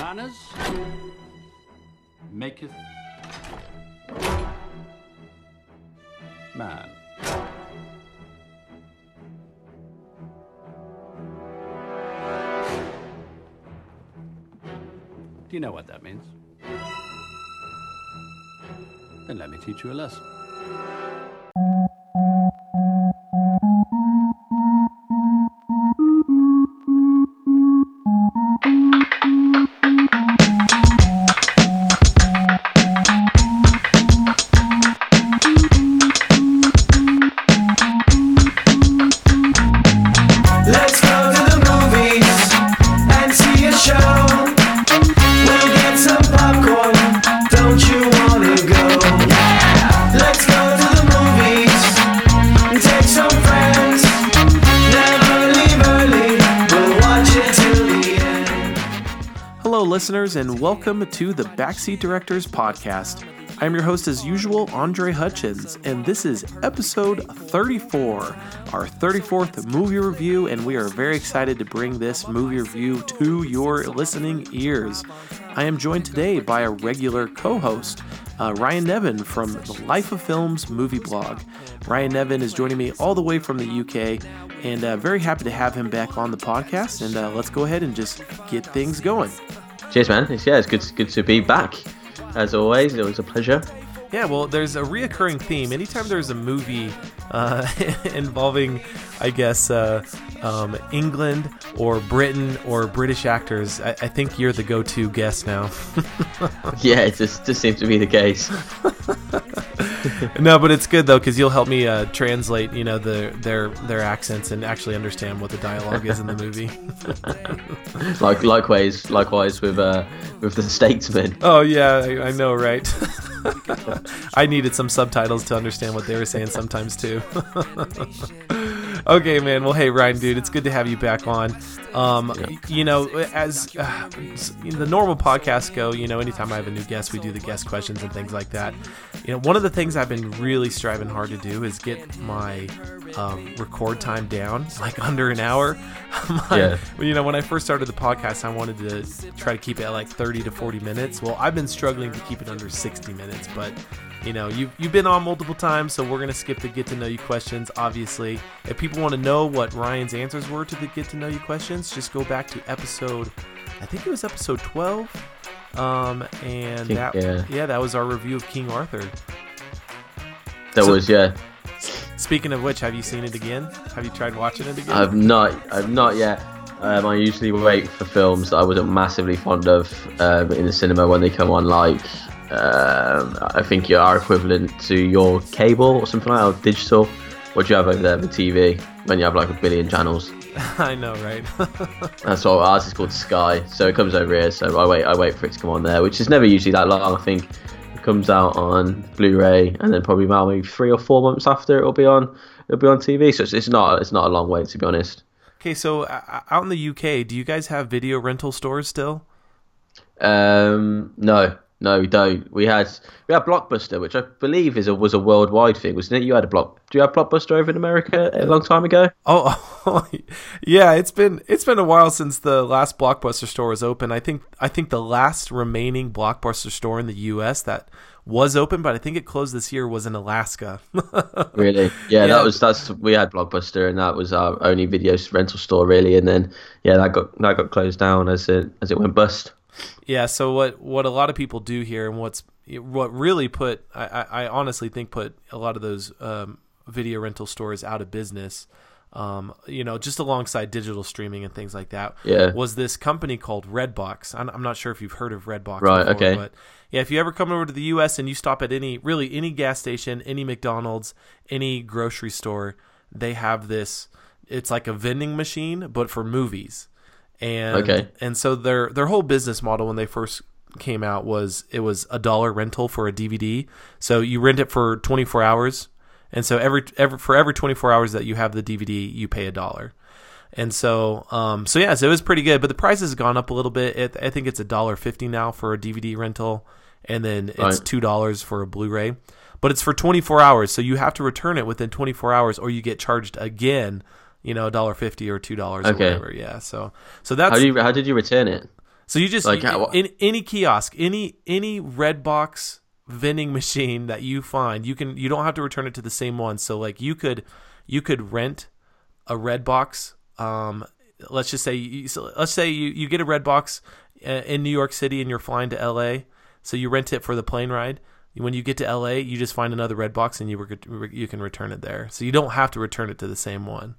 Manners maketh man. Do you know what that means? Then let me teach you a lesson. And welcome to the Backseat Directors Podcast. I'm your host, as usual, Andre Hutchins, and this is episode 34, our 34th movie review, and we are very excited to bring this movie review to your listening ears. I am joined today by a regular co host, uh, Ryan Nevin from the Life of Films movie blog. Ryan Nevin is joining me all the way from the UK, and uh, very happy to have him back on the podcast. And uh, let's go ahead and just get things going. Cheers, man. It's, yeah, it's good, good to be back. As always, it was a pleasure. Yeah, well, there's a reoccurring theme. Anytime there's a movie uh, involving, I guess, uh, um, England or Britain or British actors, I, I think you're the go-to guest now. Yeah, it just, just seems to be the case. no, but it's good though because you'll help me uh, translate, you know, the their their accents and actually understand what the dialogue is in the movie. like likewise, likewise with uh, with the statesman. oh yeah, I, I know, right? I needed some subtitles to understand what they were saying sometimes too. okay, man. Well, hey, Ryan, dude, it's good to have you back on. Um, You know, as uh, the normal podcasts go, you know, anytime I have a new guest, we do the guest questions and things like that. You know, one of the things I've been really striving hard to do is get my um, record time down, like under an hour. Yeah. You know, when I first started the podcast, I wanted to try to keep it at like 30 to 40 minutes. Well, I've been struggling to keep it under 60 minutes, but you know, you've, you've been on multiple times, so we're going to skip the get to know you questions, obviously. If people want to know what Ryan's answers were to the get to know you questions, just go back to episode, I think it was episode 12. Um, and that, yeah. yeah, that was our review of King Arthur. That So- was yeah. Speaking of which, have you seen it again? Have you tried watching it again? I've not, I've not yet. Um, I usually wait for films that I wasn't massively fond of um, in the cinema when they come on. Like, um, I think you are equivalent to your cable or something like that, or digital. What do you have over there, the TV, when you have like a billion channels? I know, right? That's what ours is called Sky. So it comes over here. So I wait. I wait for it to come on there, which is never usually that long. I think it comes out on Blu-ray, and then probably about maybe three or four months after it'll be on. It'll be on TV. So it's, it's not. It's not a long wait to be honest. okay, so uh, out in the UK, do you guys have video rental stores still? Um, no, no, we don't. We had we had Blockbuster, which I believe is a was a worldwide thing, wasn't it? You had a block. Do you have Blockbuster over in America a long time ago? Oh, yeah, it's been it's been a while since the last Blockbuster store was open. I think I think the last remaining Blockbuster store in the US that was open, but I think it closed this year was in Alaska. Really? Yeah, Yeah. that was that's we had Blockbuster, and that was our only video rental store really. And then yeah, that got that got closed down as it as it went bust. Yeah. So what what a lot of people do here, and what's what really put I, I honestly think put a lot of those um, video rental stores out of business. Um, you know, just alongside digital streaming and things like that. Yeah. Was this company called Redbox? I'm, I'm not sure if you've heard of Redbox. Right, Before, okay. But yeah, if you ever come over to the U.S. and you stop at any really any gas station, any McDonald's, any grocery store, they have this. It's like a vending machine, but for movies and Okay. and so their their whole business model when they first came out was it was a dollar rental for a DVD. So you rent it for 24 hours, and so every every for every 24 hours that you have the DVD, you pay a dollar. And so, um, so yeah, so it was pretty good, but the price has gone up a little bit. It, I think it's a dollar fifty now for a DVD rental, and then it's Right. two dollars for a Blu-ray. But it's for twenty four hours, so you have to return it within twenty four hours, or you get charged again. You know, a dollar fifty or two dollars or whatever. Yeah. So, so that's How do you how did you return it? So you just Like, you- how- in any kiosk, any any Redbox vending machine that you find, you can you don't have to return it to the same one. So like you could you could rent a Redbox. Um, let's just say you, so let's say you, you get a Redbox uh, in New York City and you're flying to L.A. So you rent it for the plane ride. When you get to LA, you just find another Redbox and you you can return it there. So you don't have to return it to the same one.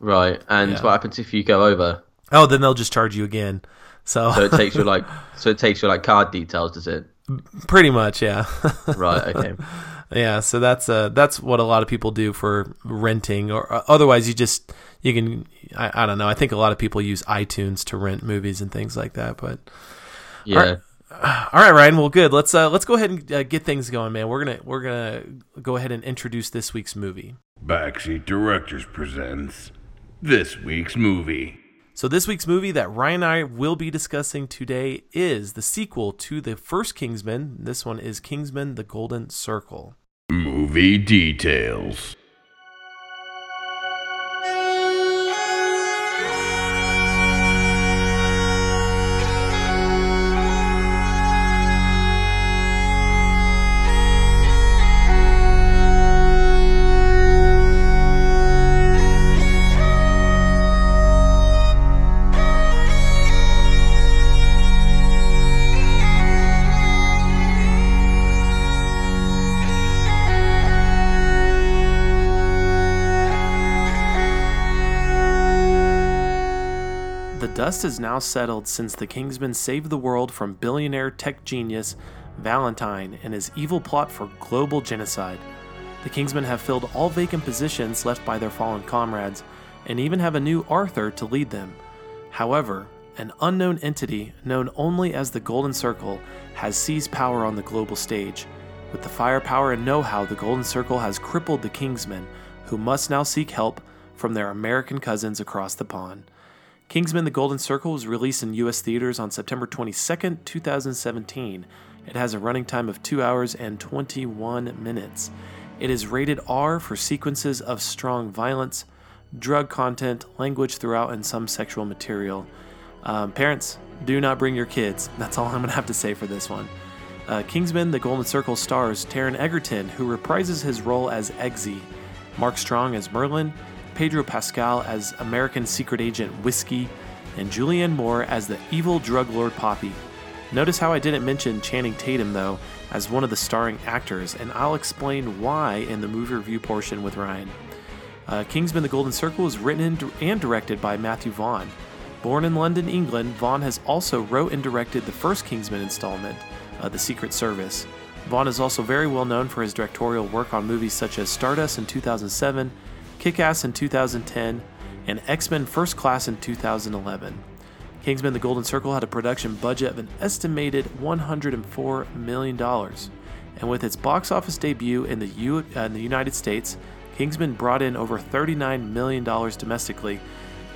Right. And Yeah. what happens if you go over? Oh, then they'll just charge you again. So, So it takes your like so it takes your like card details, does it? pretty much, yeah. Right. Okay. Yeah, so that's uh that's what a lot of people do for renting, or uh, otherwise you just you can I, I don't know. I think a lot of people use iTunes to rent movies and things like that. But Yeah. all right, Ryan. Well, good. Let's uh let's go ahead and uh, get things going, man. We're gonna we're gonna go ahead and introduce this week's movie. Backseat Directors presents this week's movie. So this week's movie that Ryan and I will be discussing today is the sequel to the first Kingsman. This one is Kingsman: The Golden Circle. Movie details. Dust has now settled since the Kingsmen saved the world from billionaire tech genius Valentine and his evil plot for global genocide. The Kingsmen have filled all vacant positions left by their fallen comrades and even have a new Arthur to lead them. However, an unknown entity known only as the Golden Circle has seized power on the global stage. With the firepower and know how, the Golden Circle has crippled the Kingsmen, who must now seek help from their American cousins across the pond. Kingsman The Golden Circle was released in US theaters on September 22, 2017. It has a running time of 2 hours and 21 minutes. It is rated R for sequences of strong violence, drug content, language throughout, and some sexual material. Um, parents, do not bring your kids. That's all I'm going to have to say for this one. Uh, Kingsman The Golden Circle stars Taron Egerton, who reprises his role as Eggsy, Mark Strong as Merlin, Pedro Pascal as American secret agent Whiskey, and Julianne Moore as the evil drug lord Poppy. Notice how I didn't mention Channing Tatum, though, as one of the starring actors, and I'll explain why in the movie review portion with Ryan. Uh, Kingsman The Golden Circle is written and, directed by Matthew Vaughn. Born in London, England, Vaughn has also wrote and directed the first Kingsman installment, uh, The Secret Service. Vaughn is also very well known for his directorial work on movies such as Stardust in 2007, Kick Ass in 2010, and X Men First Class in 2011. Kingsman The Golden Circle had a production budget of an estimated $104 million. And with its box office debut in the, U- uh, in the United States, Kingsman brought in over $39 million domestically,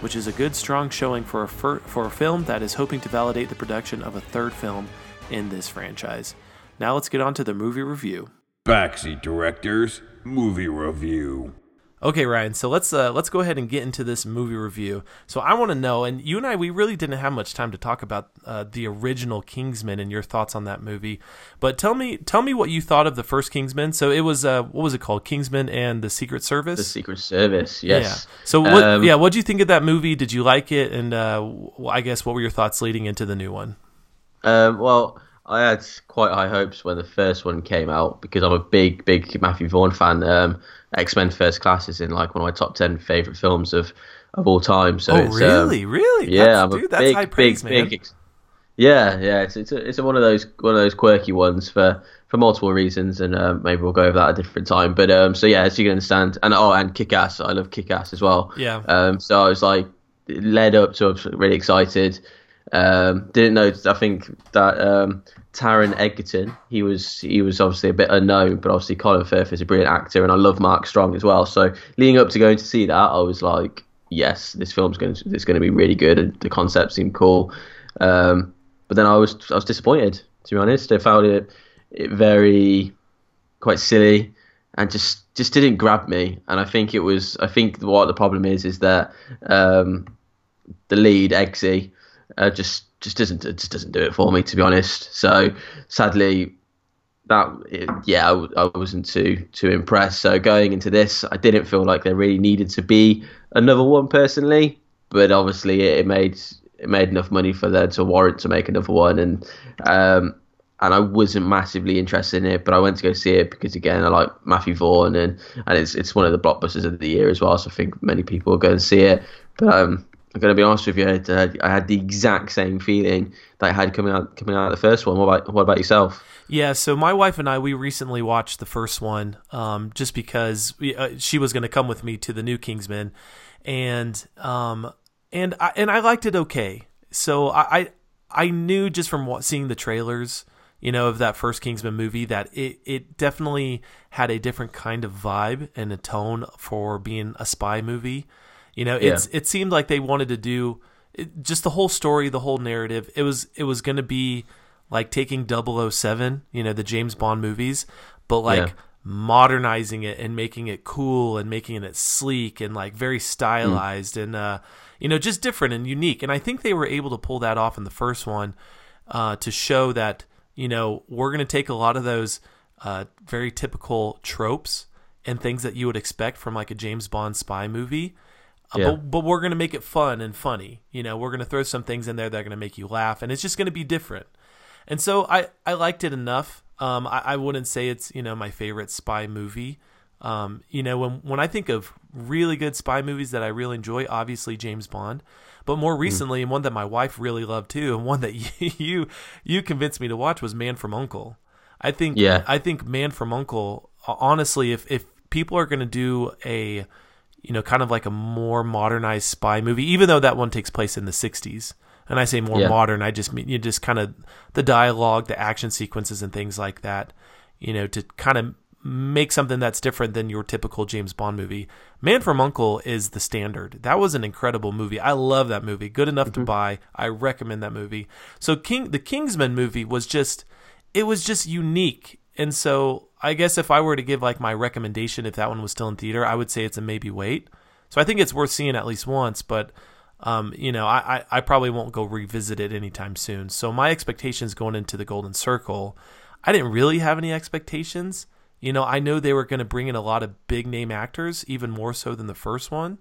which is a good, strong showing for a, fir- for a film that is hoping to validate the production of a third film in this franchise. Now let's get on to the movie review. Backseat Directors Movie Review. Okay, Ryan. So let's uh, let's go ahead and get into this movie review. So I want to know, and you and I, we really didn't have much time to talk about uh, the original Kingsman and your thoughts on that movie. But tell me, tell me what you thought of the first Kingsman. So it was uh, what was it called? Kingsman and the Secret Service. The Secret Service. Yes. Yeah. So what? Um, yeah. What do you think of that movie? Did you like it? And uh, I guess what were your thoughts leading into the new one? Um, well, I had quite high hopes when the first one came out because I'm a big, big Matthew Vaughn fan. Um, X Men First Class is in like one of my top ten favorite films of of all time. So oh, it's, um, really? really? yeah, That's, I'm dude, a that's big, high praise, big, big. Ex- yeah, yeah. It's it's a, it's a one of those one of those quirky ones for for multiple reasons, and um, maybe we'll go over that at a different time. But um, so yeah, as you can understand, and oh, and Kick Ass. I love Kick Ass as well. Yeah. Um, so I was like led up to I was really excited. Um, didn't know. I think that um, Taron Egerton, he was he was obviously a bit unknown, but obviously Colin Firth is a brilliant actor, and I love Mark Strong as well. So leading up to going to see that, I was like, yes, this film's going to it's going to be really good, and the concept seemed cool. Um, but then I was I was disappointed to be honest. I found it it very quite silly and just just didn't grab me. And I think it was I think what the problem is is that um, the lead Eggsy uh, just just doesn't it just doesn't do it for me to be honest. So sadly, that it, yeah, I wasn't too too impressed. So going into this, I didn't feel like there really needed to be another one personally, but obviously it, it made it made enough money for them to warrant to make another one, and um, and I wasn't massively interested in it, but I went to go see it because again I like Matthew Vaughn and and it's it's one of the blockbusters of the year as well, so I think many people are going to see it. But um, I'm going to be honest with you, I had, uh, I had the exact same feeling that I had coming out coming out of the first one. What about what about yourself? Yeah, so my wife and I we recently watched the first one, um, just because we, uh, she was going to come with me to the new Kingsman, and um, and I and I liked it okay. So I I, I knew just from seeing the trailers, you know, of that first Kingsman movie that it it definitely had a different kind of vibe and a tone for being a spy movie. You know, it's it seemed like they wanted to do it, just the whole story, the whole narrative. It was it was going to be like taking 007, you know, the James Bond movies, but like Yeah. modernizing it and making it cool and making it sleek and like very stylized and uh you know, just different and unique. And I think they were able to pull that off in the first one uh to show that, you know, we're going to take a lot of those uh very typical tropes and things that you would expect from like a James Bond spy movie. Uh, Yeah. But, but we're going to make it fun and funny. You know, we're going to throw some things in there that are going to make you laugh, and it's just going to be different. And so I, I liked it enough. Um, I, I wouldn't say it's you know my favorite spy movie. Um, you know, when when I think of really good spy movies that I really enjoy, obviously James Bond. But more recently, and one that my wife really loved too, and one that you you convinced me to watch was Man from Uncle. I think Yeah. I think Man from Uncle. Honestly, if if people are going to do a you know kind of like a more modernized spy movie, even though that one takes place in the '60s, and I say more Yeah. modern, I just mean you know, just kind of the dialogue, the action sequences, and things like that. You know, to kind of make something that's different than your typical James Bond movie. Man from U.N.C.L.E. is the standard. That was an incredible movie. I love that movie. Good enough to mm-hmm. buy. I recommend that movie. So King the Kingsman movie was just it was just unique. And so I guess if I were to give like my recommendation if that one was still in theater, I would say it's a maybe wait. So I think it's worth seeing at least once, but um, you know, I, I, I probably won't go revisit it anytime soon. So my expectations going into the Golden Circle, I didn't really have any expectations. You know, I know they were going to bring in a lot of big name actors, even more so than the first one.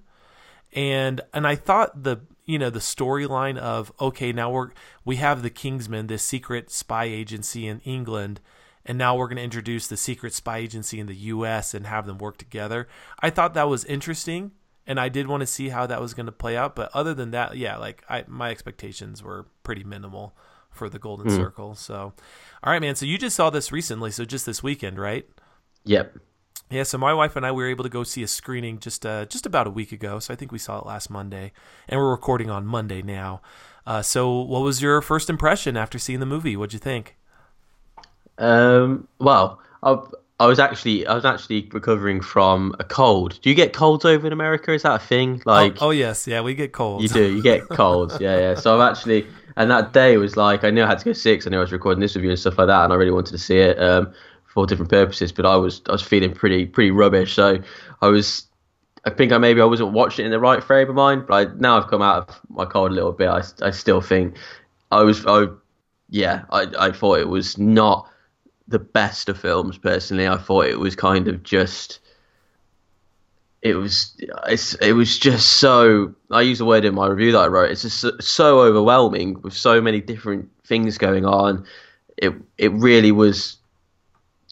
And and I thought the you know the storyline of okay now we're we have the Kingsman, this secret spy agency in England, and now we're going to introduce the secret spy agency in the U.S. and have them work together. I thought that was interesting, and I did want to see how that was going to play out. But other than that, yeah, like I my expectations were pretty minimal for the Golden Circle. So, all right, man. So you just saw this recently, so just this weekend, right? Yep. Yeah, so my wife and I we were able to go see a screening just uh, just about a week ago. So I think we saw it last Monday, and we're recording on Monday now. Uh, so what was your first impression after seeing the movie? What'd you think? Um, well, I, I was actually I was actually recovering from a cold. Do you get colds over in America? Is that a thing? Like oh, oh yes, yeah, we get colds. you do, you get colds. yeah, yeah. So I've actually, and that day was like I knew I had to go six. I knew I was recording this with you and stuff like that, and I really wanted to see it um, for different purposes. But I was I was feeling pretty pretty rubbish. So I was. I think I maybe I wasn't watching it in the right frame of mind, but I, now I've come out of my cold a little bit. I, I still think I was I yeah I, I thought it was not the best of films personally. I thought it was kind of just it was it's, it was just so I use the word in my review that I wrote. It's just so, so overwhelming with so many different things going on. It it really was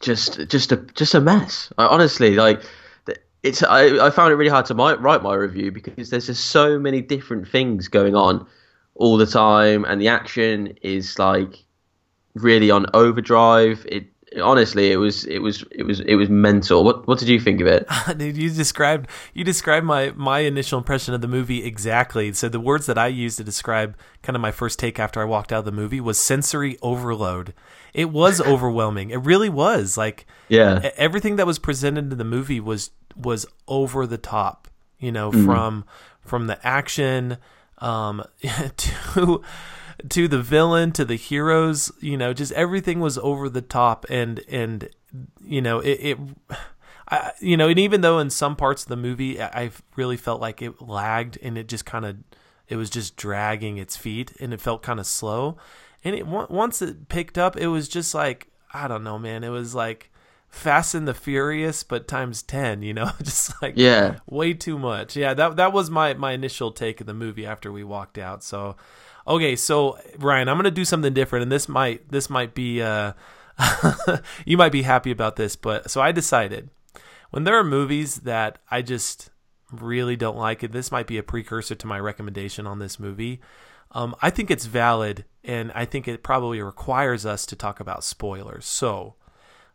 just just a just a mess. I, honestly, like it's I, I found it really hard to my, write my review because there's just so many different things going on all the time, and the action is like really on overdrive. It honestly, it was it was it was it was mental. What what did you think of it? Dude, you described you described my my initial impression of the movie exactly. So the words that I used to describe kind of my first take after I walked out of the movie was sensory overload. It was overwhelming. It really was. Like Yeah. everything that was presented in the movie was was over the top. You know, Mm-hmm. from from the action um, to to the villain to the heroes. You know, just everything was over the top, and and you know it. it I, you know, and even though in some parts of the movie I I really felt like it lagged and it just kind of it was just dragging its feet and it felt kind of slow. And it once it picked up, it was just like I don't know, man. It was like Fast and the Furious, but times ten. You know, just like Yeah. way too much. Yeah, that that was my my initial take of the movie after we walked out. So, okay, so Ryan, I'm gonna do something different, and this might this might be uh, you might be happy about this, but so I decided when there are movies that I just really don't like, and this might be a precursor to my recommendation on this movie. Um, I think it's valid, and I think it probably requires us to talk about spoilers. So,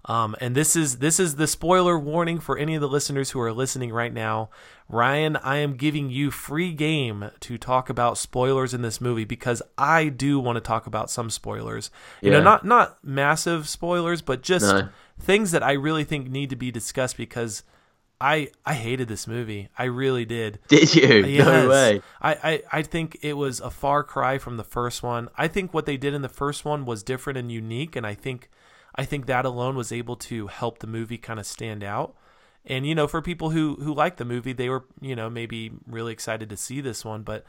um, and this is this is the spoiler warning for any of the listeners who are listening right now. Ryan, I am giving you free game to talk about spoilers in this movie because I do want to talk about some spoilers. You know, Yeah. not not massive spoilers, but just No. things that I really think need to be discussed because I I hated this movie. I really did. Did you? Yes. No way. I, I, I think it was a far cry from the first one. I think what they did in the first one was different and unique, and I think I think that alone was able to help the movie kind of stand out. And you know, for people who who like the movie, they were you know maybe really excited to see this one. But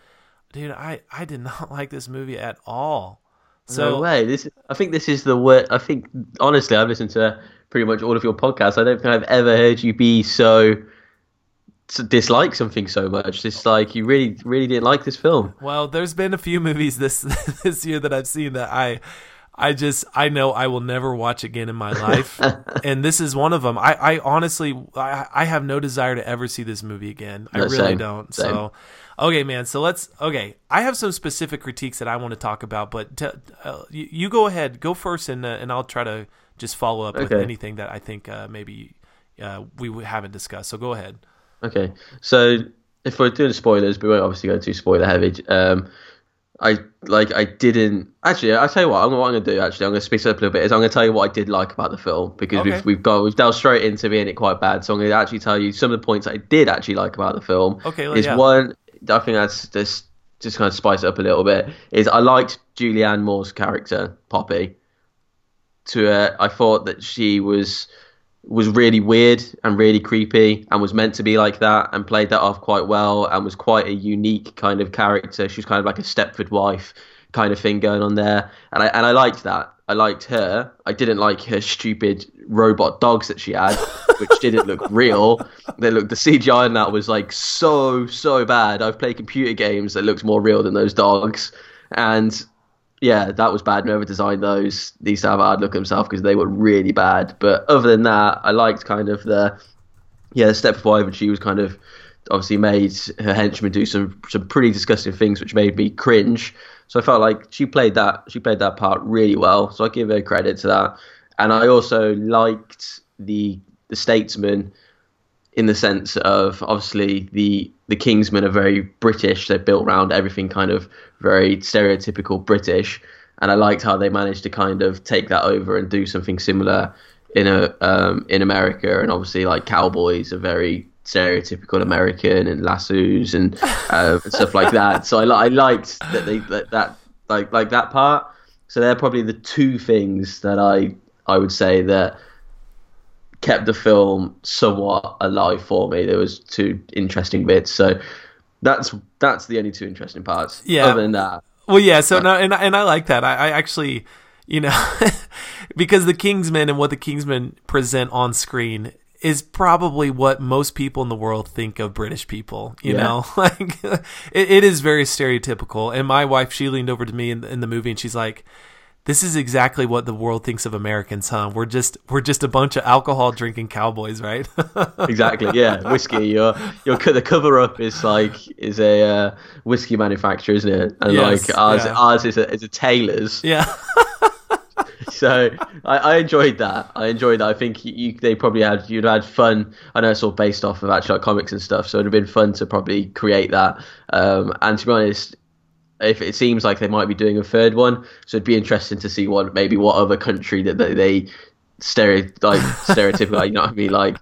dude, I I did not like this movie at all. So no way. This, I think this is the word. I think honestly, I've listened to pretty much all of your podcasts. I don't think I've ever heard you be so, so dislike something so much. It's like you really, really didn't like this film. Well, there's been a few movies this this year that I've seen that I I just I know I will never watch again in my life, and this is one of them. I I honestly I, I have no desire to ever see this movie again. I No, really same, don't. same. So. Okay, man. So let's. Okay, I have some specific critiques that I want to talk about, but t- uh, you, you go ahead, go first, and uh, and I'll try to just follow up with anything that I think uh, maybe uh, we haven't discussed. So go ahead. Okay, so if we're doing spoilers, we won't obviously go too spoiler heavy. Um, I like I didn't actually. I'll tell you what. I'm what I'm gonna do. Actually, I'm gonna speak up a little bit. Is I'm gonna tell you what I did like about the film because Okay. we've we've got we've delved straight into being it quite bad. So I'm gonna actually tell you some of the points I did actually like about the film. Okay, well, is yeah. one. I think that's just just kind of spice it up a little bit. Is I liked Julianne Moore's character Poppy. To uh, I thought that she was was really weird and really creepy and was meant to be like that and played that off quite well and was quite a unique kind of character. She was kind of like a Stepford wife kind of thing going on there. And I and I liked that. I liked her. I didn't like her stupid robot dogs that she had, which didn't look real. They looked the CGI in that was like so so bad. I've played computer games that looked more real than those dogs. And yeah, that was bad. Whoever designed those needs to have a hard look at himself because they were really bad. But other than that, I liked kind of the yeah, the Stepford, and she was kind of obviously made her henchmen do some some pretty disgusting things, which made me cringe. So I felt like she played that she played that part really well. So I give her credit to that. And I also liked the the statesman in the sense of obviously the the Kingsmen are very British. They're built around everything kind of very stereotypical British, and I liked how they managed to kind of take that over and do something similar in a um, in America. And obviously, like cowboys are very stereotypical American and lassos and, uh, and stuff like that. So I, I liked that they that, that like like that part. So they're probably the two things that I I would say that kept the film somewhat alive for me. There was two interesting bits, so that's that's the only two interesting parts. Yeah. Other than that, Well, yeah. So no, and and I like that. I, I actually, you know, because the Kingsmen and what the Kingsmen present on screen is probably what most people in the world think of British people. You Yeah. know, like it, it is very stereotypical. And my wife, she leaned over to me in, in the movie and she's like. This is exactly what the world thinks of Americans, huh? We're just we're just a bunch of alcohol drinking cowboys, right? exactly. Yeah, whiskey. Your your the cover up is like is a uh, whiskey manufacturer, isn't it? And Yes, like ours yeah. ours is a is a tailor's. yeah. so I, I enjoyed that. I enjoyed that. I think you, you, they probably had you'd had fun. I know it's all based off of actual like, comics and stuff, so it'd have been fun to probably create that. Um, and to be honest, if it seems like they might be doing a third one, so it'd be interesting to see what maybe what other country that they, they stereo like stereotypical, you know what I mean? Like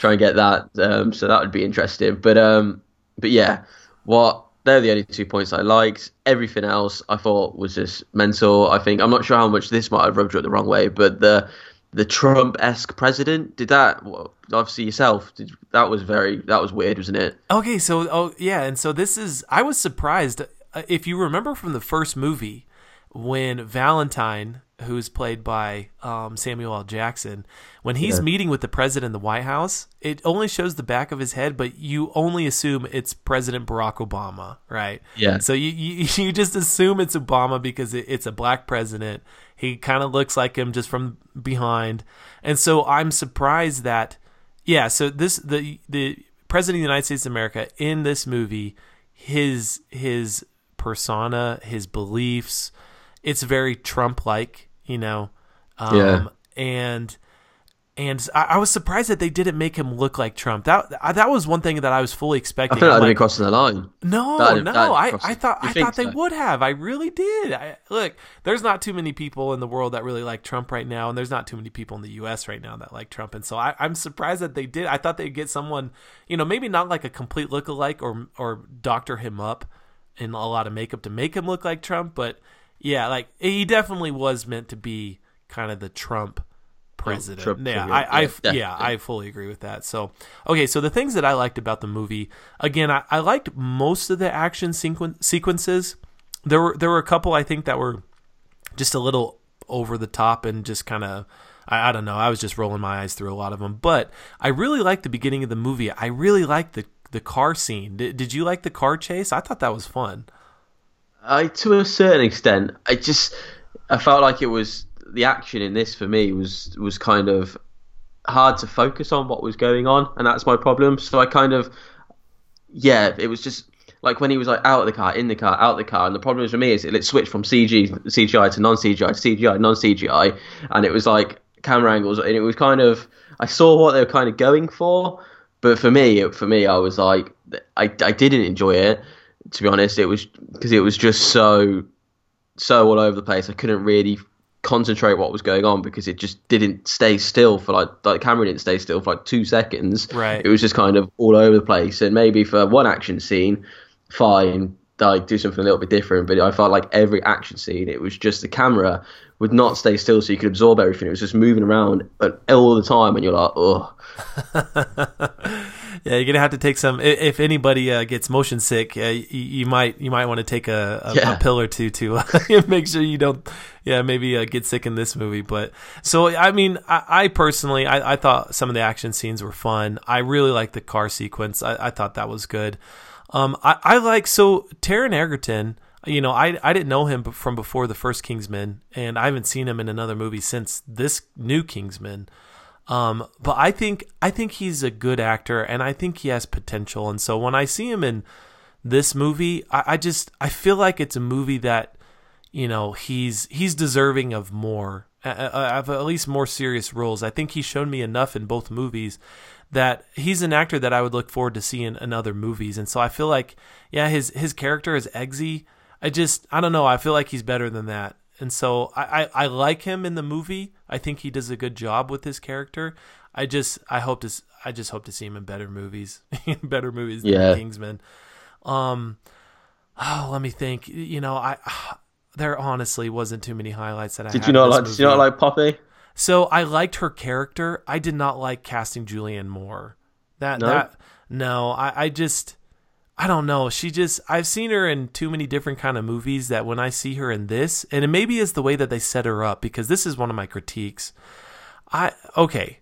try and get that. Um, so that would be interesting. But um, but yeah, what they're the only two points I liked. Everything else I thought was just mental. I think I'm not sure how much this might have rubbed you up the wrong way, but the the Trump esque president did that. Well, obviously yourself. Did, that was very that was weird, wasn't it? Okay, so oh yeah, and so this is I was surprised if you remember from the first movie, when Valentine, who's played by um, Samuel L. Jackson, when he's Yeah. meeting with the president in the White House, it only shows the back of his head, but you only assume it's President Barack Obama, right? Yeah. So you you, you just assume it's Obama because it, it's a black president. He kind of looks like him just from behind, and so I'm surprised that yeah. So this the the president of the United States of America in this movie, his his persona, his beliefs, it's very Trump like, you know. Um, Yeah. And and I, I was surprised that they didn't make him look like Trump. That that was one thing that I was fully I expecting. that'd I'm be like, crossing the line. no, That'd- no. that'd I, I thought I thought they so? would have. I really did. I, look, there's not too many people in the world that really like Trump right now, and there's not too many people in the U.S. right now that like Trump. And so I, I'm surprised that they did. I thought they'd get someone, you know, maybe not like a complete lookalike or or doctor him up in a lot of makeup to make him look like Trump, but yeah, like he definitely was meant to be kind of the Trump president. Trump yeah. I, I, Yeah, yeah. I fully agree with that. So, okay, so the things that I liked about the movie, again, I, I liked most of the action sequen- sequences. There were there were a couple I think that were just a little over the top and just kind of I, I don't know. I was just rolling my eyes through a lot of them, but I really liked the beginning of the movie. I really liked the the car scene. Did, did you like the car chase? I thought that was fun. I to a certain extent, I just I felt like it was the action in this for me was was kind of hard to focus on what was going on, and that's my problem. So I kind of yeah, it was just like when he was like out of the car, in the car, out of the car, and the problem is for me is it, it switched from CG CGI to non CGI to CGI non CGI, and it was like camera angles, and it was kind of I saw what they were kind of going for, but for me, for me, I was like I I didn't enjoy it to be honest. It was because it was just so so all over the place. I couldn't really concentrate what was going on because it just didn't stay still for like the camera didn't stay still for like two seconds. Right. It was just kind of all over the place. And maybe for one action scene, fine, like do something a little bit different. But I felt like every action scene, it was just the camera would not stay still, so you could absorb everything. It was just moving around all the time, and you're like, oh, Yeah, you're gonna have to take some. If anybody uh, gets motion sick, uh, you, you might you might want to take a, a, Yeah. a pill or two to uh, make sure you don't. Yeah, maybe uh, get sick in this movie. But so I mean, I, I personally, I, I thought some of the action scenes were fun. I really liked the car sequence. I, I thought that was good. Um, I, I like so Taron Egerton. You know, I I didn't know him from before the first Kingsman, and I haven't seen him in another movie since this new Kingsman. Um, but I think I think he's a good actor, and I think he has potential. And so when I see him in this movie, I, I just I feel like it's a movie that you know he's he's deserving of more, of at least more serious roles. I think he's shown me enough in both movies that he's an actor that I would look forward to seeing in other movies. And so I feel like yeah, his his character is Eggsy. I just I don't know. I feel like he's better than that. And so I, I, I like him in the movie. I think he does a good job with his character. I just I hope to I just hope to see him in better movies, better movies than Yeah. Kingsman. Um, oh, let me think. You know, I there honestly wasn't too many highlights that I did you not like? Did you not like Poppy? So I liked her character. I did not like casting Julianne Moore. That No? that no, I, I just I don't know. She just I've seen her in too many different kind of movies that when I see her in this, and it maybe is the way that they set her up because this is one of my critiques. I okay.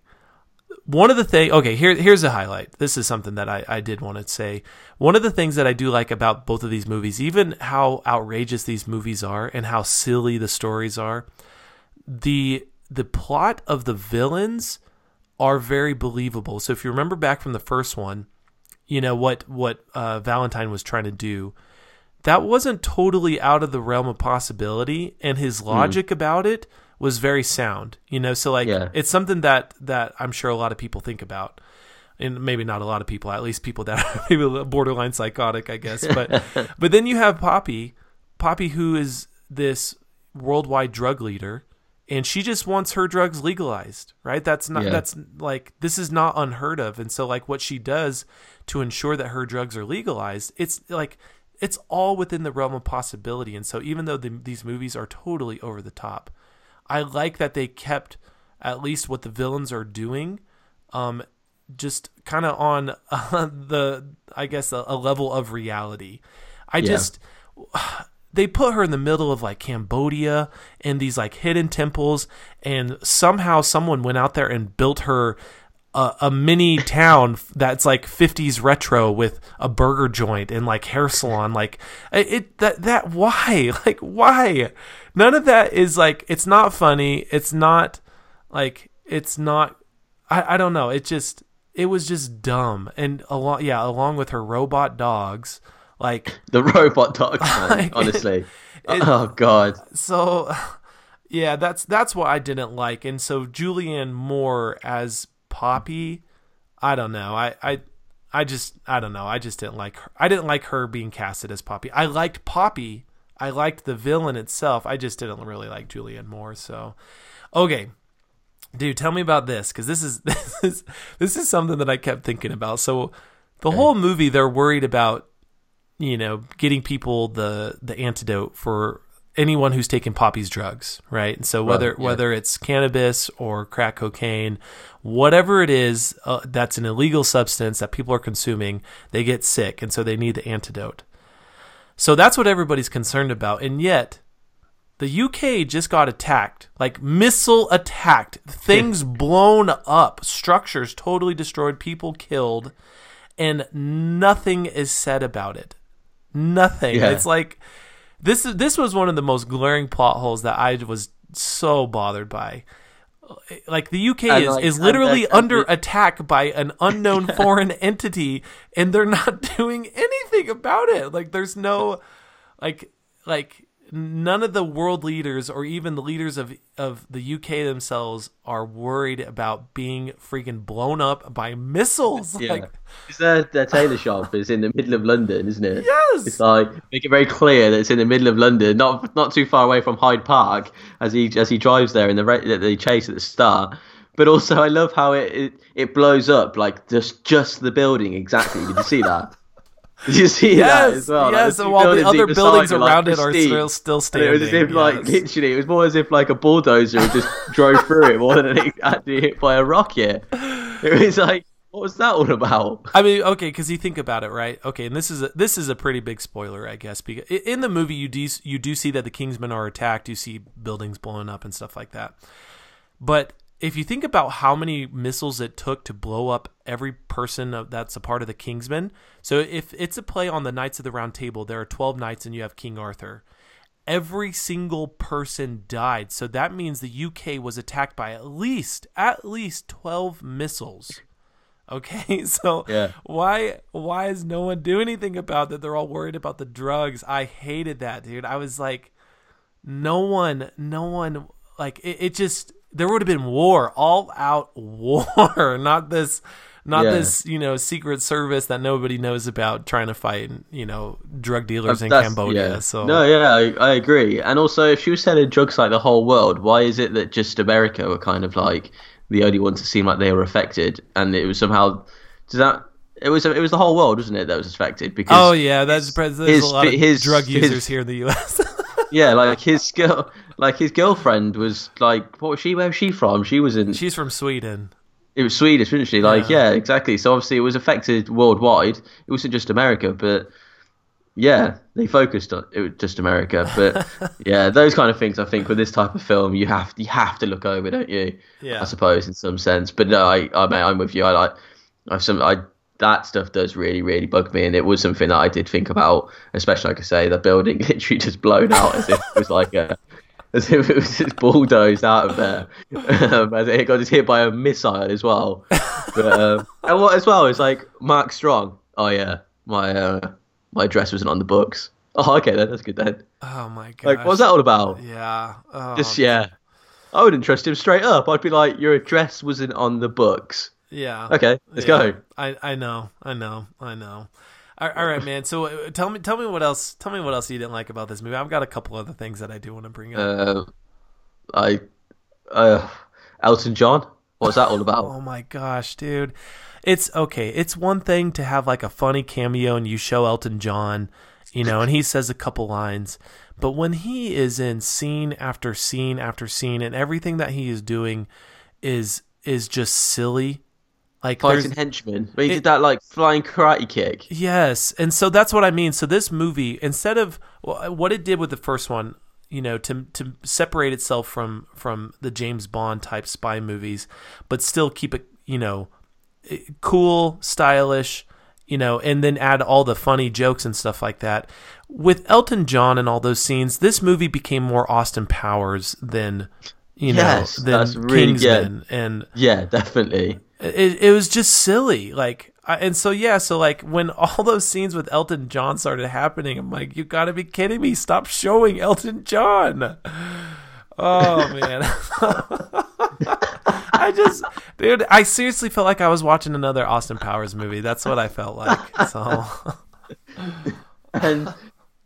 One of the thing okay, here here's a highlight. This is something that I, I did want to say. One of the things that I do like about both of these movies, even how outrageous these movies are and how silly the stories are, the the plot of the villains are very believable. So if you remember back from the first one, you know what what uh, Valentine was trying to do, that wasn't totally out of the realm of possibility, and his logic about it was very sound. You know, so like Yeah. it's something that that I'm sure a lot of people think about. And maybe not a lot of people, at least people that are maybe borderline psychotic, I guess. But but then you have Poppy, Poppy, who is this worldwide drug leader, and she just wants her drugs legalized, right? That's not Yeah. that's like this is not unheard of. And so like what she does to ensure that her drugs are legalized, it's like it's all within the realm of possibility. And so even though the, these movies are totally over the top, I like that they kept at least what the villains are doing um just kind of on uh, the I guess a, a level of reality. I Yeah. just they put her in the middle of like Cambodia and these like hidden temples, and somehow someone went out there and built her a, a mini town that's like 50s retro with a burger joint and like hair salon. Like it, it that that why like why none of that is like it's not funny. It's not like it's not. I I don't know. It just it was just dumb and along yeah along with her robot dogs like The robot dog, Like, honestly. it- oh god. so yeah that's that's what i didn't like. And so julianne moore as poppy i don't know. I i i just i don't know. I just didn't like her i didn't like her being casted as poppy. I liked poppy. I liked the villain itself. I just didn't really like julianne moore so. Okay. Dude tell me about this because this is this is this is something that i kept thinking about. So the whole movie they're worried about you know, getting people the the antidote for anyone who's taken Poppy's drugs, right? And so whether Right, yeah. whether it's cannabis or crack cocaine, whatever it is uh, that's an illegal substance that people are consuming, they get sick, and so they need the antidote. So that's what everybody's concerned about, and yet the UK just got attacked, like missile attacked, things blown up, structures totally destroyed, people killed, and nothing is said about it. Nothing. Yeah. It's like this this was one of the most glaring plot holes that I was so bothered by. Like the UK is, like, is literally under attack by an unknown foreign entity and they're not doing anything about it. Like there's no like like none of the world leaders or even the leaders of of the UK themselves are worried about being freaking blown up by missiles. Yeah. Like their tailor shop is in the middle of London, isn't it? Yes! It's like make it very clear that it's in the middle of London, not not too far away from Hyde Park as he as he drives there in the that they chase at the start. But also, I love how it, it it blows up like just just the building exactly. Did you see that? Did you see that Yes, as well? Yes, the and while the other buildings around it are still- still And It was as if standing, like yes. literally, it was more as if like a bulldozer just drove through it more than it actually hit by a rocket. It was like, what was that all about? I mean, okay, because you think about it, right? Okay, and this is a, this is a pretty big spoiler, I guess, because in the movie you do you do see that the Kingsmen are attacked, you see buildings blowing up and stuff like that. But if you think about how many missiles it took to blow up every person that's a part of the Kingsmen, so if it's a play on the Knights of the Round Table, there are twelve knights and you have King Arthur. Every single person died, so that means the UK was attacked by at least at least twelve missiles. Okay, so Yeah. why why is no one doing anything about that? They're all worried about the drugs. I hated that, dude. I was like, no one, no one, like it, it just there would have been war, all out war, not this, not Yeah. this, you know, secret service that nobody knows about trying to fight, you know, drug dealers in That's- Cambodia. yeah. So no, yeah, I, I agree. And also, if she was selling drugs like the whole world, why is it that just America were kind of like the only ones that seemed like they were affected, and it was somehow does that it was it was the whole world, wasn't it, that was affected? Because Oh yeah, that's there's his- a lot of his- drug his- users here in the U.S. yeah, like his girl, like his girlfriend was like, what was she? Where was she from? She was in. She's from Sweden. It was Swedish, wasn't she? Like, Yeah. yeah. exactly. So obviously, it was affected worldwide. It wasn't just America, but yeah, they focused on it was just America. But yeah, those kind of things. I think with this type of film, you have you have to look over, don't you? Yeah. I suppose in some sense. But no, I, I I'm with you. I like, I've some, I that stuff does really really bug me, and it was something that I did think about, especially like I say, the building literally just blown out as if it was like a. As if it was just bulldozed out of there, um, as it got just hit by a missile as well. But, um, and what as well is like Mark Strong. Oh yeah, my uh, my address wasn't on the books. Oh okay, then that's good then. Oh my god. Like, what's that all about? Yeah. Oh, Just yeah, I wouldn't trust him straight up. I'd be like, your address wasn't on the books. Yeah. Okay, let's Yeah. go. I I know. I know. I know. All all right, man. So uh, tell me, tell me what else. Tell me what else you didn't like about this movie. I've got a couple other things that I do want to bring up. Uh, I, uh, Elton John. What's that all about? oh my gosh, dude. It's okay. It's one thing to have like a funny cameo and you show Elton John, you know, and he says a couple lines. But when he is in scene after scene after scene and everything that he is doing is is just silly. Like Fighting henchmen. But he It- did that like flying karate kick. Yes, and so that's what I mean. So this movie, instead of what it did with the first one, you know, to to separate itself from from the James Bond type spy movies, but still keep it, you know, eh, cool, stylish, you know, and then add all the funny jokes and stuff like that. With Elton John and all those scenes, this movie became more Austin Powers than you know Yes, than that's really good. Kingsman and Yeah, definitely. It, it was just silly like I, and so yeah so like when all those scenes with elton john started happening i'm like you gotta be kidding me stop showing elton john. Oh man. I just dude i seriously felt like i was watching another austin powers movie. That's what i felt like so. And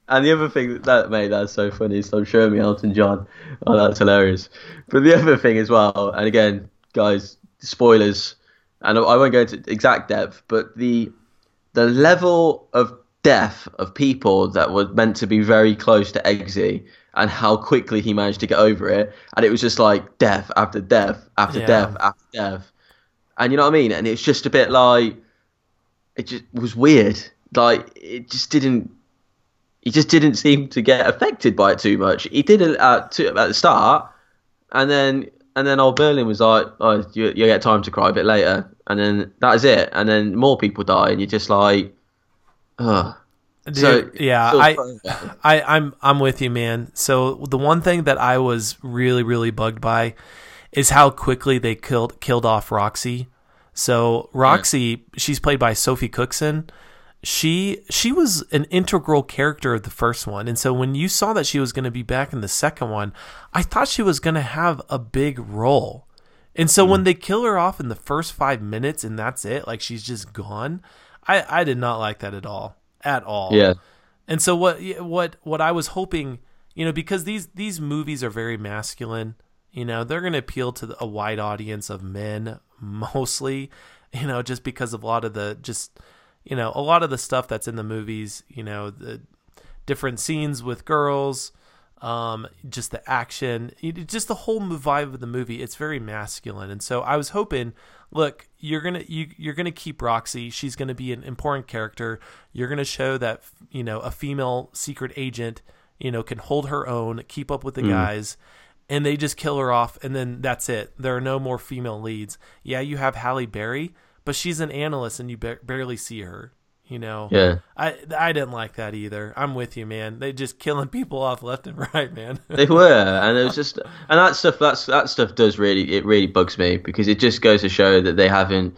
and the other thing that made that so funny is I'm showing me Elton John. Oh, that's hilarious. But the other thing as well, and again, guys, spoilers, and I won't go into exact depth, but the the level of death of people that were meant to be very close to Eggsy and how quickly he managed to get over it, and it was just like death after death after Yeah. death after death, and you know what I mean. And it's just a bit like it just was weird. Like it just didn't. He just didn't seem to get affected by it too much. He did it at, at the start, and then and then old Merlin was like, "Oh, you you get time to cry a bit later," and then that is it. And then more people die, and you're just like, "Ugh." Dude, So, yeah I, I, I'm, I'm with you, man. So the one thing that I was really really bugged by is how quickly they killed killed off Roxy. So Roxy, she's played by Sophie Cookson. She she was an integral character of the first one, and so when you saw that she was going to be back in the second one, I thought she was going to have a big role. And so when mm. they kill her off in the first five minutes and that's it, like she's just gone, I I did not like that at all, at all. yeah, And so what what what I was hoping, you know, because these these movies are very masculine, you know, they're going to appeal to a wide audience of men mostly, you know, just because of a lot of the just you know, a lot of the stuff that's in the movies, you know, the different scenes with girls, um, just the action, just the whole vibe of the movie. It's very masculine, and so I was hoping, look, you're gonna you you're gonna keep Roxy. She's gonna be an important character. You're gonna show that you know a female secret agent, you know, can hold her own, keep up with the guys. And they just kill her off, and then that's it. There are no more female leads. Yeah, you have Halle Berry, but she's an analyst, and you ba- barely see her. You know, yeah. I I didn't like that either. I'm with you, man. They just killing people off left and right, man. They were, and it was just, and that stuff, that's that stuff does really, it really bugs me because it just goes to show that they haven't,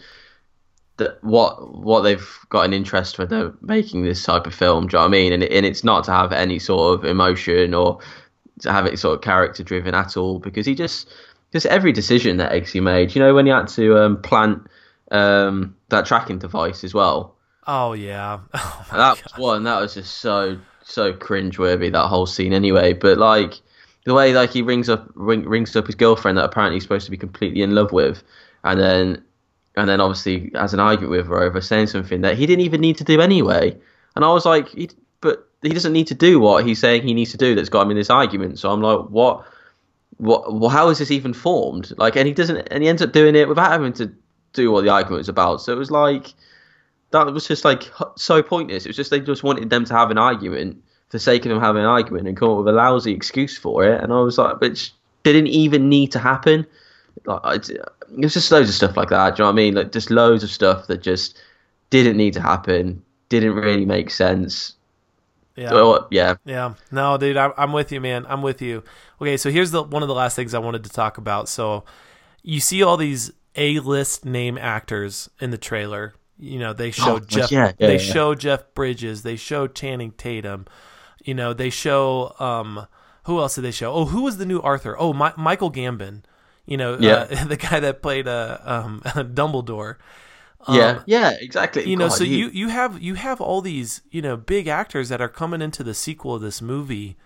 that what what they've got an interest when they're making this type of film. Do you know what I mean? And it, and it's not to have any sort of emotion or to have it sort of character driven at all because he just, just every decision that Eggsy made. You know when he had to um, plant um, that tracking device as well. Oh yeah. Oh, that was one that was just so so cringeworthy that whole scene anyway. But like the way like he rings up ring, rings up his girlfriend that apparently he's supposed to be completely in love with and then and then obviously has an argument with her over saying something that he didn't even need to do anyway. And i was like he, but he doesn't need to do what he's saying he needs to do that's got him in this argument. So i'm like what what well, how is this even formed? Like and he doesn't and he ends up doing it without having to do what the argument was about so it was like that was just like so pointless. It was just they just wanted them to have an argument for the sake of them having an argument and come up with a lousy excuse for it. And I was like, which didn't even need to happen. Like, it was just loads of stuff like that. Do you know what I mean? Like just loads of stuff that just didn't need to happen. Didn't really make sense. yeah. Well, yeah, Yeah, no, dude, I'm with you, man. I'm with you. Okay, so here's the one of the last things I wanted to talk about. So, you see all these A-list name actors in the trailer. You know, they show Oh, Jeff. yeah, yeah, they yeah. show Jeff Bridges. They show Channing Tatum. You know, they show um, who else did they show? Oh, who was the new Arthur? Oh, Mi- Michael Gambon. You know, Yeah. uh, the guy that played uh, um, Dumbledore. yeah, Um, yeah, exactly. you know God, so you you have you have all these you know big actors that are coming into the sequel of this movie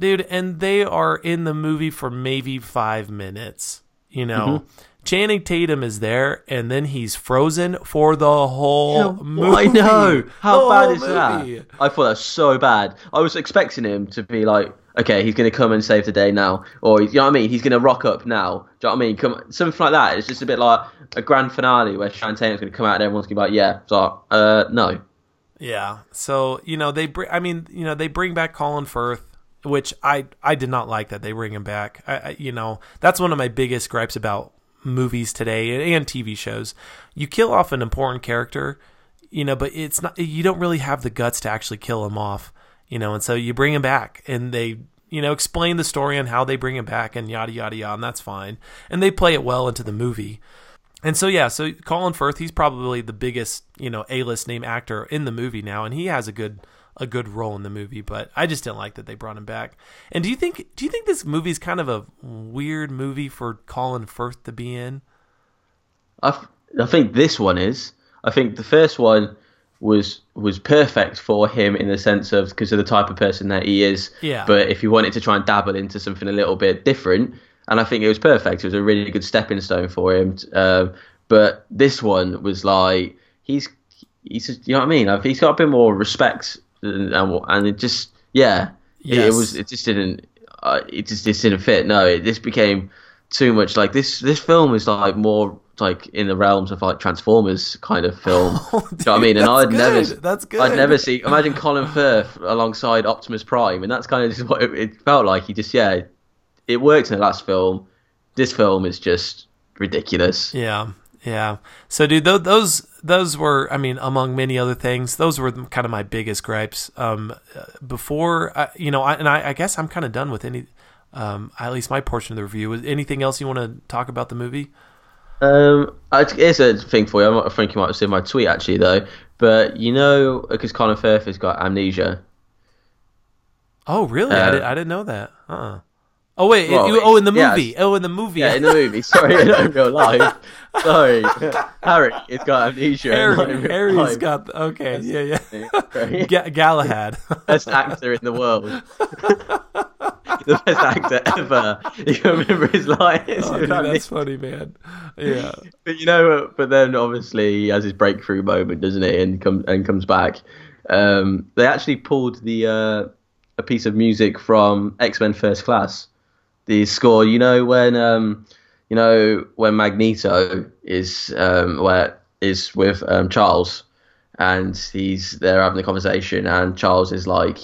dude and they are in the movie for maybe five minutes You know, Channing Tatum is there, and then he's frozen for the whole movie. I know. How The bad is that? I thought that was so bad. I was expecting him to be like, okay, he's going to come and save the day now, or you know what I mean? He's going to rock up now. Do you know what I mean? Come something like that. It's just a bit like a grand finale where Channing Tatum's going to come out and everyone's going to be like, yeah. So, uh, no. Yeah. So you know they bring. I mean, you know they bring back Colin Firth, which I I did not like that they bring him back. I, I you know that's one of my biggest gripes about movies today and, TV shows. You kill off an important character, you know, but it's not. You don't really have the guts to actually kill him off, you know, and so you bring him back and they. You know, explain the story on how they bring him back and yada yada yada, and that's fine. And they play it well into the movie. And so yeah, so Colin Firth, he's probably the biggest, you know, A-list name actor in the movie now, and he has a good a good role in the movie. But I just didn't like that they brought him back. And do you think do you think this movie's kind of a weird movie for Colin Firth to be in? I think this one is. I think the first one was was perfect for him in the sense of because of the type of person that he is. Yeah. But if you wanted to try and dabble into something a little bit different, and I think it was perfect. It was a really good stepping stone for him. Um, but this one was like he's he's you know what I mean. Like, He's got a bit more respect, and and, it just yeah, it, it was it just didn't uh, it just, just didn't fit. No, it this became too much like this. This film is like more like in the realms of like Transformers kind of film. Do you know what I mean? And Oh, I'd never, good. That's good. I'd never see. Imagine Colin Firth alongside Optimus Prime, and that's kind of just what it, it felt like. He just yeah, it worked in the last film. This film is just ridiculous. Yeah, yeah. So, dude, those those those were, I mean, among many other things, those were kind of my biggest gripes. Um, uh, before, uh, you know, I, and I, I guess I'm kind of done with any, um, at least my portion of the review. Is anything else you want to talk about the movie? Um, I, here's a thing for you. I think you might have seen my tweet actually though. But you know, because Colin Firth has got amnesia. Oh, really? I, Uh, did, I didn't know that. Uh. Oh wait! Well, you, oh, in the yeah, movie. Oh, in the movie. Yeah, in the movie. Sorry, not in real life. Sorry, Harry. It's got amnesia. Harry, Harry's life. got okay. Yeah, yeah. Right? Ga- Galahad. best actor in the world. the best actor ever. You remember his lines. Oh, dude, that's funny, man. Yeah. but you know, but then obviously he has his breakthrough moment, doesn't he? And come and comes back. Um, they actually pulled the uh, a piece of music from X Men First Class. The score, you know, when um, you know when Magneto is um, where is with um, Charles, and he's they're having a conversation, and Charles is like,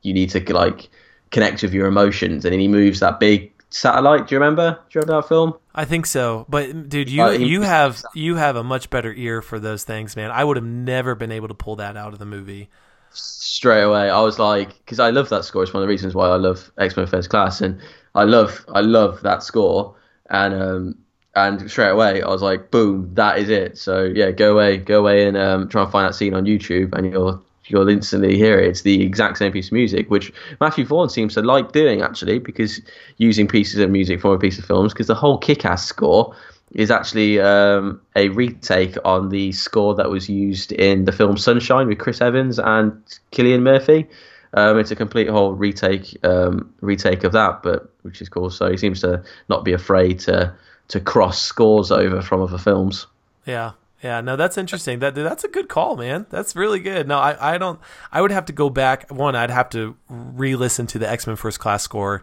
"You need to like connect with your emotions," and then he moves that big satellite. Do you remember? Do you remember that film? I think so, but dude, you you have you have a much better ear for those things, man. I would have never been able to pull that out of the movie. straight away. I was like, because I love that score. It's one of the reasons why I love X Men First Class, and I love I love that score. And um and straight away I was like, boom, that is it. So yeah, go away, go away, and um, try and find that scene on YouTube, and you'll you'll instantly hear it. It's the exact same piece of music, which Matthew Vaughn seems to like doing actually, because using pieces of music from a piece of films, because the whole Kick-Ass score is actually um, a retake on the score that was used in the film Sunshine with Chris Evans and Cillian Murphy. Um, it's a complete whole retake um, retake of that, but which is cool. So he seems to not be afraid to to cross scores over from other films. Yeah. Yeah, no, that's interesting. That that's a good call, man. That's really good. No, I, I don't. I would have to go back. One, I'd have to re-listen to the X Men First Class score,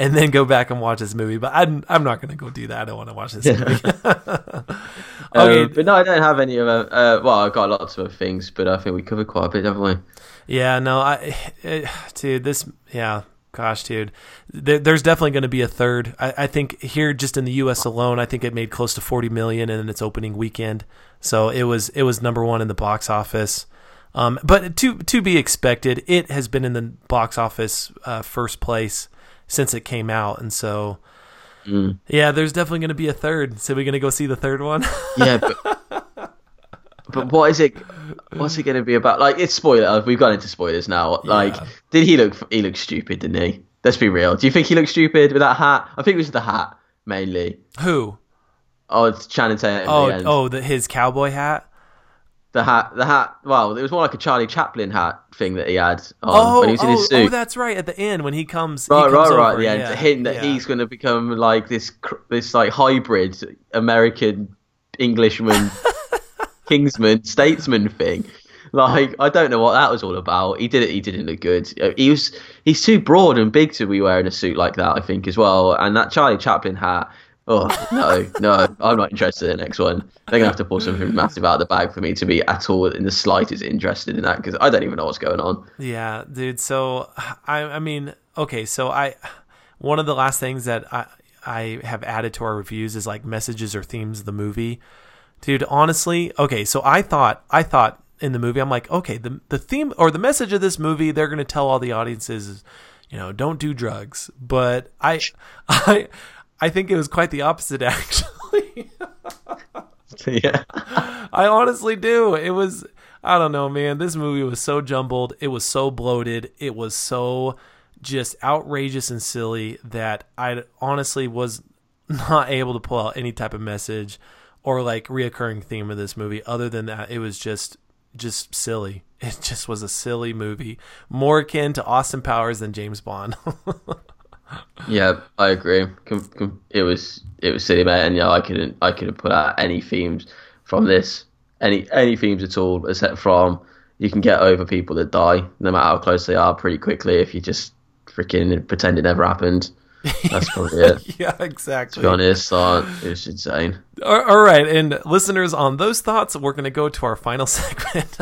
and then go back and watch this movie. But I'm I'm not going to go do that. I don't want to watch this movie. okay, Um, but no, I don't have any of. Uh, well, I've got lots of things, but I think we covered quite a bit, haven't we? Yeah, no, I, eh, dude, this, yeah, gosh, dude, there, there's definitely going to be a third. I, I think here, just in the U.S. alone, I think it made close to 40 million in its opening weekend. So it was it was number one in the box office. Um, but to to be expected, it has been in the box office uh, first place since it came out, and so. Yeah, there's definitely going to be a third. So we're going to go see the third one. Yeah, but but what is it? What's it going to be about? Like, it's spoiler. Uh, we've gone into spoilers now. Like, Yeah. did he look? He looked stupid, didn't he? Let's be real. Do you think he looked stupid with that hat? I think it was the hat mainly. Who? Oh, it's Channing Tatum. at Oh, the oh, the, his cowboy hat. the hat, the hat. Well, it was more like a Charlie Chaplin hat thing that he had on Oh, when he was in oh, his oh, oh, suit. oh, that's right. At the end when he comes, he Right, comes right, right. At the end, yeah, hint that yeah. he's going to become like this, this like hybrid American Englishman, Kingsman, statesman thing. Like, I don't know what that was all about. He did it. He didn't look good. Uh, He was. He's too broad and big to be wearing a suit like that. I think as well. And that Charlie Chaplin hat. Oh no, no, I'm not interested in the next one. They're gonna have to pull something massive out of the bag for me to be at all in the slightest interested in that because I don't even know what's going on. Yeah, dude. So I, I mean, okay. So I, one of the last things that I, I have added to our reviews is like messages or themes of the movie, dude. Honestly, okay. So I thought, I thought in the movie, I'm like, okay, the the theme or the message of this movie, they're gonna tell all the audiences, is, you know, don't do drugs. But I, I, I think it was quite the opposite, actually. yeah. I honestly do. It was I don't know, man. This movie was so jumbled. It was so bloated. It was so just outrageous and silly that I honestly was not able to pull out any type of message or like reoccurring theme of this movie other than that it was just just silly. It just was a silly movie, more akin to Austin Powers than James Bond. Yeah, I agree. It was it was silly, mate, and yeah, I couldn't I couldn't put out any themes from this, any any themes at all, except from you can get over people that die, no matter how close they are, pretty quickly if you just freaking pretend it never happened. That's probably it. yeah, To exactly. be honest, uh, it was insane. All all right, and listeners, on those thoughts, we're going to go to our final segment.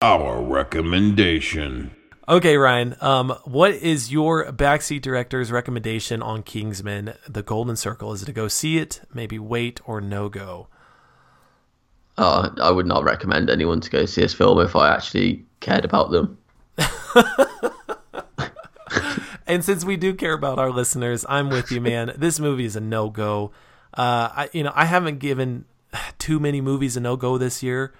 Our recommendation. okay, Ryan, um, what is your backseat director's recommendation on Kingsman: The Golden Circle? Is it to go see it, maybe wait, or no go? Uh, I would not recommend anyone to go see this film if I actually cared about them. And since we do care about our listeners, I'm with you, man. this movie is a no go. Uh, I, you know, I haven't given too many movies a no go this year,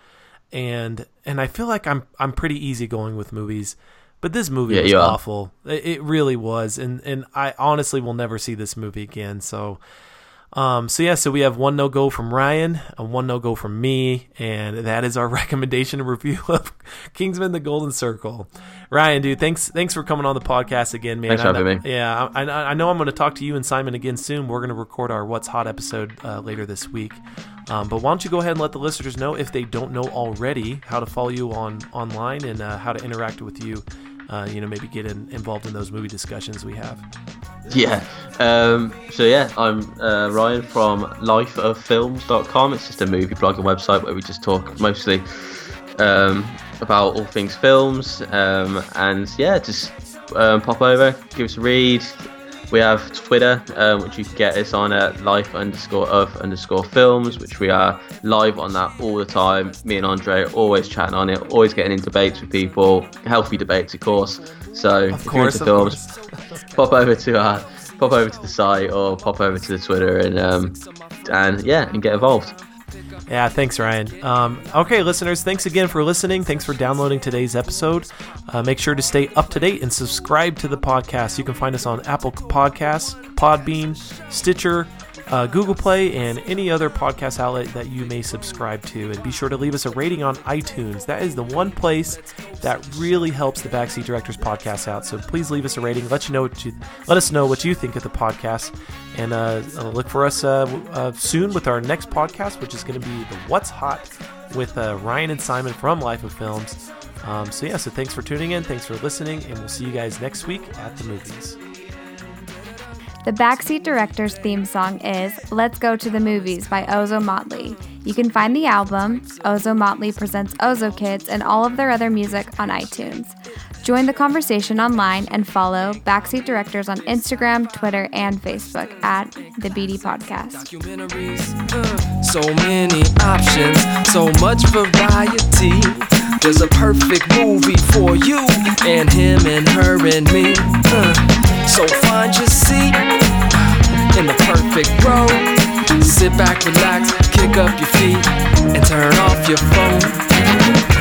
and and I feel like I'm I'm pretty easygoing with movies, but this movie Yeah, was awful. It, it really was, and and I honestly will never see this movie again. So. Um, so yeah, so we have one no go from Ryan, and one no go from me, and that is our recommendation and review of Kingsman: The Golden Circle. Ryan, dude, thanks thanks for coming on the podcast again, man. Thanks for having me. Yeah, I, I know I'm going to talk to you and Simon again soon. We're going to record our What's Hot episode uh, later this week. Um, but why don't you go ahead and let the listeners know if they don't know already how to follow you on online and uh, how to interact with you. Uh, you know, maybe get in, involved in those movie discussions we have. Yeah. Um, so yeah, I'm uh, Ryan from lifeoffilms.com. It's just a movie blogging website where we just talk mostly um, about all things films. Um, and yeah, just um, pop over, give us a read. We have Twitter, um, which you can get us on at life underscore of underscore films, which we are live on that all the time. Me and Andre always chatting on it, always getting in debates with people, healthy debates, of course. So if you're course, into films, pop over to our pop over to the site or pop over to the Twitter and um, and yeah, and get involved. Yeah, thanks, Ryan. Um, okay, listeners, thanks again for listening. Thanks for downloading today's episode. Uh, make sure to stay up to date and subscribe to the podcast. You can find us on Apple Podcasts, Podbean, Stitcher, uh, Google Play, and any other podcast outlet that you may subscribe to. And be sure to leave us a rating on iTunes. That is the one place that really helps the Backseat Directors podcast out. So please leave us a rating. Let you know what you let us know what you think of the podcast, and uh, uh, look for us uh, uh, soon with our next podcast, which is going to be the What's Hot with uh, Ryan and Simon from Life of Films. Um, so yeah, so thanks for tuning in, thanks for listening, and we'll see you guys next week at the movies. The Backseat Director's theme song is Let's Go to the Movies by Ozomatli. You can find the album, Ozomatli Presents OzoKidz, and all of their other music on iTunes. Join the conversation online and follow Backseat Directors on Instagram, Twitter, and Facebook at the BD Podcast. Uh, so many options, so much variety. There's a perfect movie for you and him and her and me. Uh, so find your seat in the perfect row. Sit back, relax, kick up your feet, and turn off your phone.